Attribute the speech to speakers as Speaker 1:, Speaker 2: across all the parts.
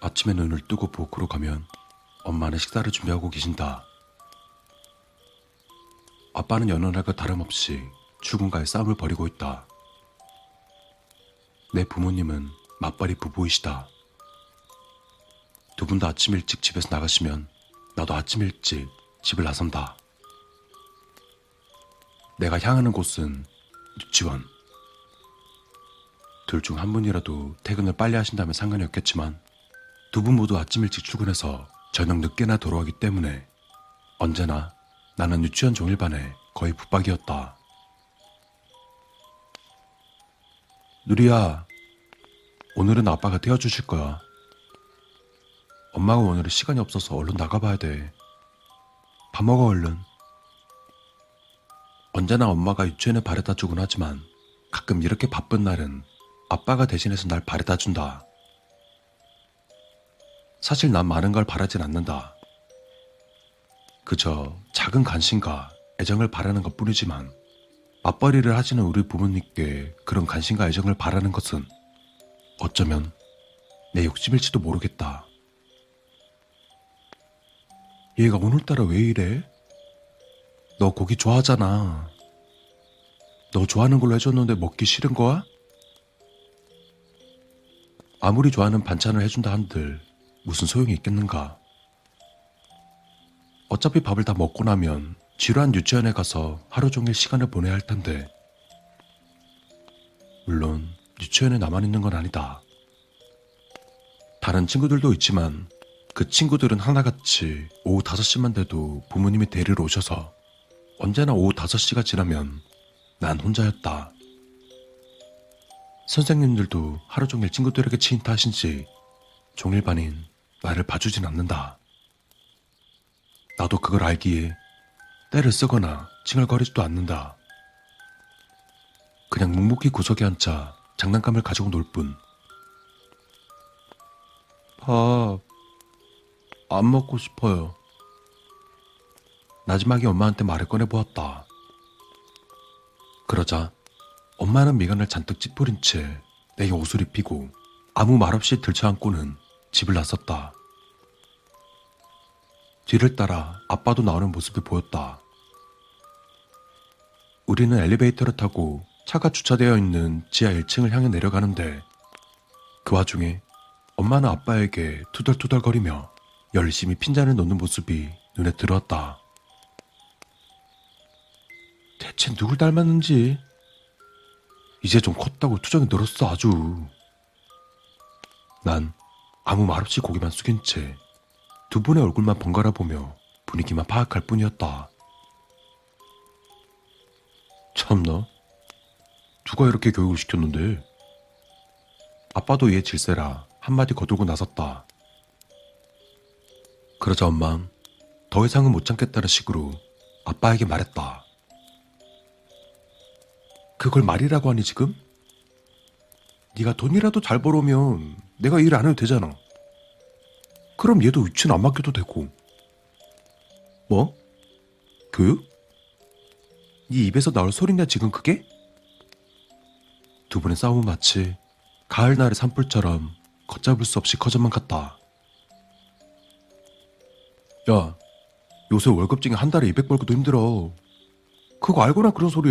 Speaker 1: 아침에 눈을 뜨고 부엌으로 가면 엄마는 식사를 준비하고 계신다. 아빠는 여느 날과 다름없이 출근과의 싸움을 벌이고 있다. 내 부모님은 맞벌이 부부이시다. 두 분 다 아침 일찍 집에서 나가시면 나도 아침 일찍 집을 나선다. 내가 향하는 곳은 유치원. 둘 중 한 분이라도 퇴근을 빨리 하신다면 상관이 없겠지만 두 분 모두 아침 일찍 출근해서 저녁 늦게나 돌아오기 때문에 언제나 나는 유치원 종일반에 거의 붙박이었다. 누리야, 오늘은 아빠가 태워주실 거야. 엄마가 오늘은 시간이 없어서 얼른 나가봐야 돼. 밥 먹어 얼른. 언제나 엄마가 유치원에 바래다 주곤 하지만 가끔 이렇게 바쁜 날은 아빠가 대신해서 날 바래다 준다. 사실 난 많은 걸 바라진 않는다. 그저 작은 관심과 애정을 바라는 것 뿐이지만 맞벌이를 하시는 우리 부모님께 그런 관심과 애정을 바라는 것은 어쩌면 내 욕심일지도 모르겠다. 얘가 오늘따라 왜 이래? 너 고기 좋아하잖아. 너 좋아하는 걸로 해줬는데 먹기 싫은 거야? 아무리 좋아하는 반찬을 해준다 한들 무슨 소용이 있겠는가? 어차피 밥을 다 먹고 나면 지루한 유치원에 가서 하루 종일 시간을 보내야 할 텐데. 물론 유치원에 나만 있는 건 아니다. 다른 친구들도 있지만 그 친구들은 하나같이 오후 5시만 돼도 부모님이 데리러 오셔서 언제나 오후 5시가 지나면 난 혼자였다. 선생님들도 하루 종일 친구들에게 치인타 하신지 종일 반인 나를 봐주진 않는다. 나도 그걸 알기에 때를 쓰거나 칭얼거리지도 않는다. 그냥 묵묵히 구석에 앉아 장난감을 가지고 놀 뿐. 밥, 안 먹고 싶어요. 마지막에 엄마한테 말을 꺼내보았다. 그러자 엄마는 미간을 잔뜩 찌푸린 채 내게 옷을 입히고 아무 말 없이 들쳐안고는 집을 나섰다. 뒤를 따라 아빠도 나오는 모습이 보였다. 우리는 엘리베이터를 타고 차가 주차되어 있는 지하 1층을 향해 내려가는데 그 와중에 엄마는 아빠에게 투덜투덜거리며 열심히 핀잔을 놓는 모습이 눈에 들어왔다. 대체 누굴 닮았는지 이제 좀 컸다고 투정이 늘었어 아주. 난 아무 말 없이 고개만 숙인 채 두 분의 얼굴만 번갈아 보며 분위기만 파악할 뿐이었다. 참나. 누가 이렇게 교육을 시켰는데? 아빠도 얘 질세라 한마디 거두고 나섰다. 그러자 엄만 더 이상은 못 참겠다는 식으로 아빠에게 말했다. 그걸 말이라고 하니 지금? 네가 돈이라도 잘 벌어오면 내가 일 안 해도 되잖아. 그럼 얘도 위치는 안 맡겨도 되고. 뭐? 교육? 네 입에서 나올 소리냐 지금 그게? 두 분의 싸움은 마치 가을날의 산불처럼 걷잡을 수 없이 커져만 갔다. 야, 요새 월급쟁이 한 달에 200 벌고도 힘들어. 그거 알고나 그런 소리.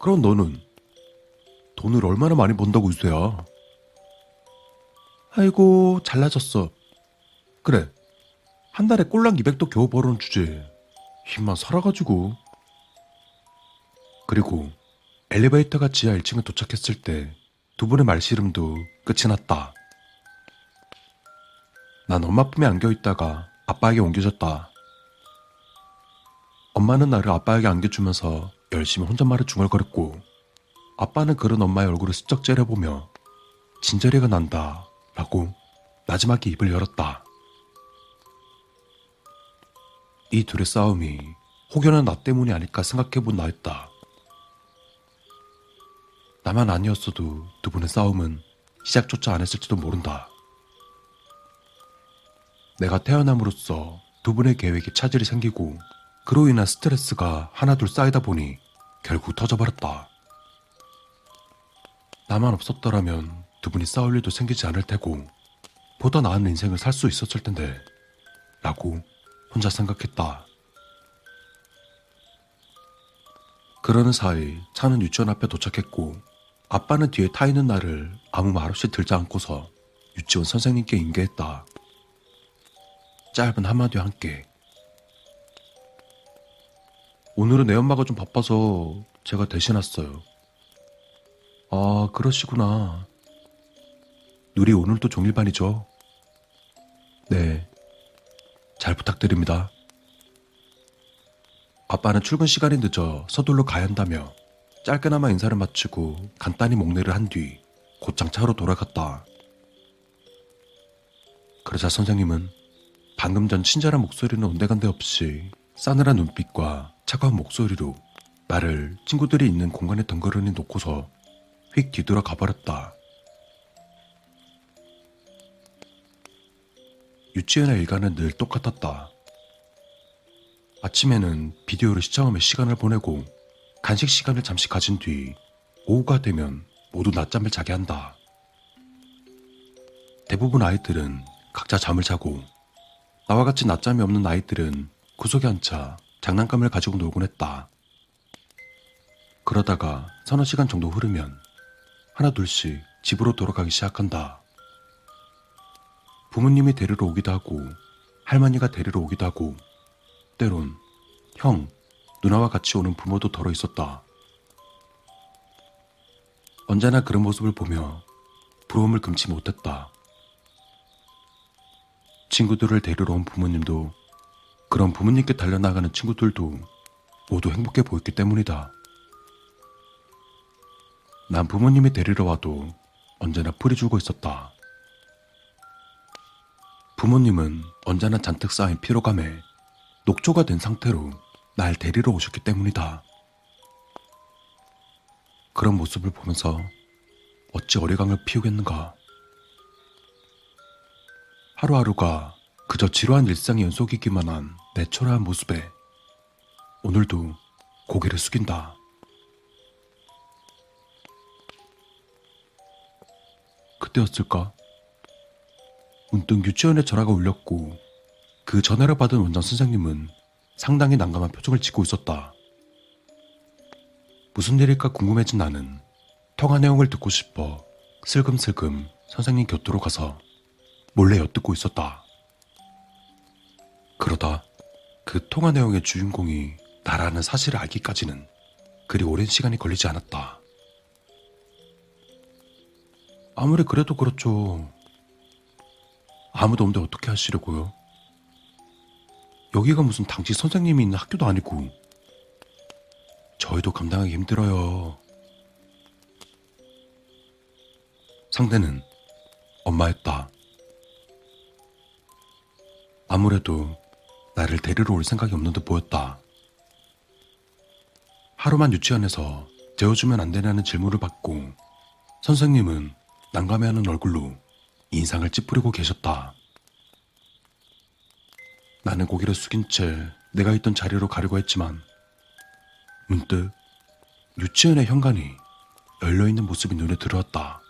Speaker 1: 그럼 너는 돈을 얼마나 많이 번다고 있어야? 아이고, 잘나졌어. 그래. 한 달에 꼴랑 200도 겨우 벌어는 주제. 힘만 살아가지고. 그리고 엘리베이터가 지하 1층에 도착했을 때 두 분의 말씨름도 끝이 났다. 난 엄마 품에 안겨 있다가 아빠에게 옮겨졌다. 엄마는 나를 아빠에게 안겨주면서 열심히 혼잣말을 중얼거렸고 아빠는 그런 엄마의 얼굴을 슬쩍 째려보며 진저리가 난다 라고 마지막에 입을 열었다. 이 둘의 싸움이 혹여나 나 때문이 아닐까 생각해본 나였다. 나만 아니었어도 두 분의 싸움은 시작조차 안 했을지도 모른다. 내가 태어남으로써 두 분의 계획에 차질이 생기고 그로 인한 스트레스가 하나둘 쌓이다 보니 결국 터져버렸다. 나만 없었더라면 두 분이 싸울 일도 생기지 않을 테고 보다 나은 인생을 살 수 있었을 텐데 라고 혼자 생각했다. 그러는 사이 차는 유치원 앞에 도착했고 아빠는 뒤에 타 있는 나를 아무 말 없이 들지 않고서 유치원 선생님께 인계했다. 짧은 한마디와 함께 오늘은 내 엄마가 좀 바빠서 제가 대신 왔어요. 아, 그러시구나. 누리 오늘도 종일반이죠? 네. 잘 부탁드립니다. 아빠는 출근 시간이 늦어 서둘러 가야 한다며 짧게나마 인사를 마치고 간단히 목례를 한 뒤 곧장 차로 돌아갔다. 그러자 선생님은 방금 전 친절한 목소리는 온데간데 없이 싸늘한 눈빛과 차가운 목소리로 나를 친구들이 있는 공간에 덩그러니 놓고서 휙 뒤돌아 가버렸다. 유치원의 일과는 늘 똑같았다. 아침에는 비디오를 시청하며 시간을 보내고 간식 시간을 잠시 가진 뒤 오후가 되면 모두 낮잠을 자게 한다. 대부분 아이들은 각자 잠을 자고 나와 같이 낮잠이 없는 아이들은 구석에 앉아 장난감을 가지고 놀곤 했다. 그러다가 서너 시간 정도 흐르면 하나 둘씩 집으로 돌아가기 시작한다. 부모님이 데리러 오기도 하고 할머니가 데리러 오기도 하고 때론 형, 누나와 같이 오는 부모도 덜어 있었다. 언제나 그런 모습을 보며 부러움을 금치 못했다. 친구들을 데리러 온 부모님도 그런 부모님께 달려나가는 친구들도 모두 행복해 보였기 때문이다. 난 부모님이 데리러 와도 언제나 풀이 주고 있었다. 부모님은 언제나 잔뜩 쌓인 피로감에 녹초가 된 상태로 날 데리러 오셨기 때문이다. 그런 모습을 보면서 어찌 어리광을 피우겠는가. 하루하루가 그저 지루한 일상의 연속이기만 한 내 초라한 모습에 오늘도 고개를 숙인다. 그때였을까? 문득 유치원에 전화가 울렸고 그 전화를 받은 원장 선생님은 상당히 난감한 표정을 짓고 있었다. 무슨 일일까 궁금해진 나는 통화 내용을 듣고 싶어 슬금슬금 선생님 곁으로 가서 몰래 엿듣고 있었다. 그러다 그 통화 내용의 주인공이 나라는 사실을 알기까지는 그리 오랜 시간이 걸리지 않았다. 아무리 그래도 그렇죠. 아무도 없는데 어떻게 하시려고요? 여기가 무슨 당시 선생님이 있는 학교도 아니고 저희도 감당하기 힘들어요. 상대는 엄마였다. 아무래도 나를 데리러 올 생각이 없는 듯 보였다. 하루만 유치원에서 재워주면 안 되냐는 질문을 받고 선생님은 난감해하는 얼굴로 인상을 찌푸리고 계셨다. 나는 고개를 숙인 채 내가 있던 자리로 가려고 했지만 문득 유치원의 현관이 열려있는 모습이 눈에 들어왔다.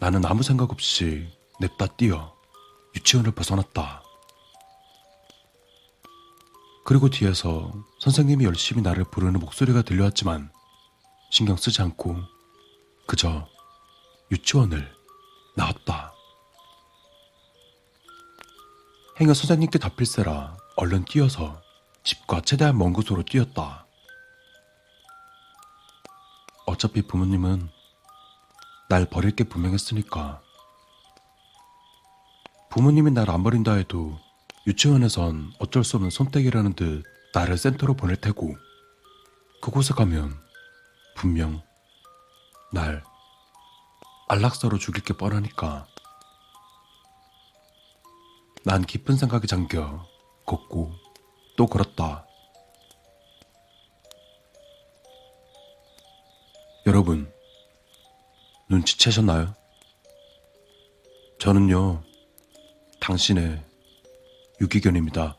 Speaker 1: 나는 아무 생각 없이 냅다 뛰어 유치원을 벗어났다. 그리고 뒤에서 선생님이 열심히 나를 부르는 목소리가 들려왔지만 신경 쓰지 않고 그저 유치원을 나왔다. 행여 선생님께 잡힐세라 얼른 뛰어서 집과 최대한 먼 곳으로 뛰었다. 어차피 부모님은 날 버릴 게 분명했으니까. 부모님이 날 안 버린다 해도 유치원에선 어쩔 수 없는 선택이라는 듯 나를 센터로 보낼 테고 그곳에 가면 분명 날 안락사로 죽일 게 뻔하니까. 난 깊은 생각에 잠겨 걷고 또 걸었다. 여러분, 눈치채셨나요? 저는요, 당신의 유기견입니다.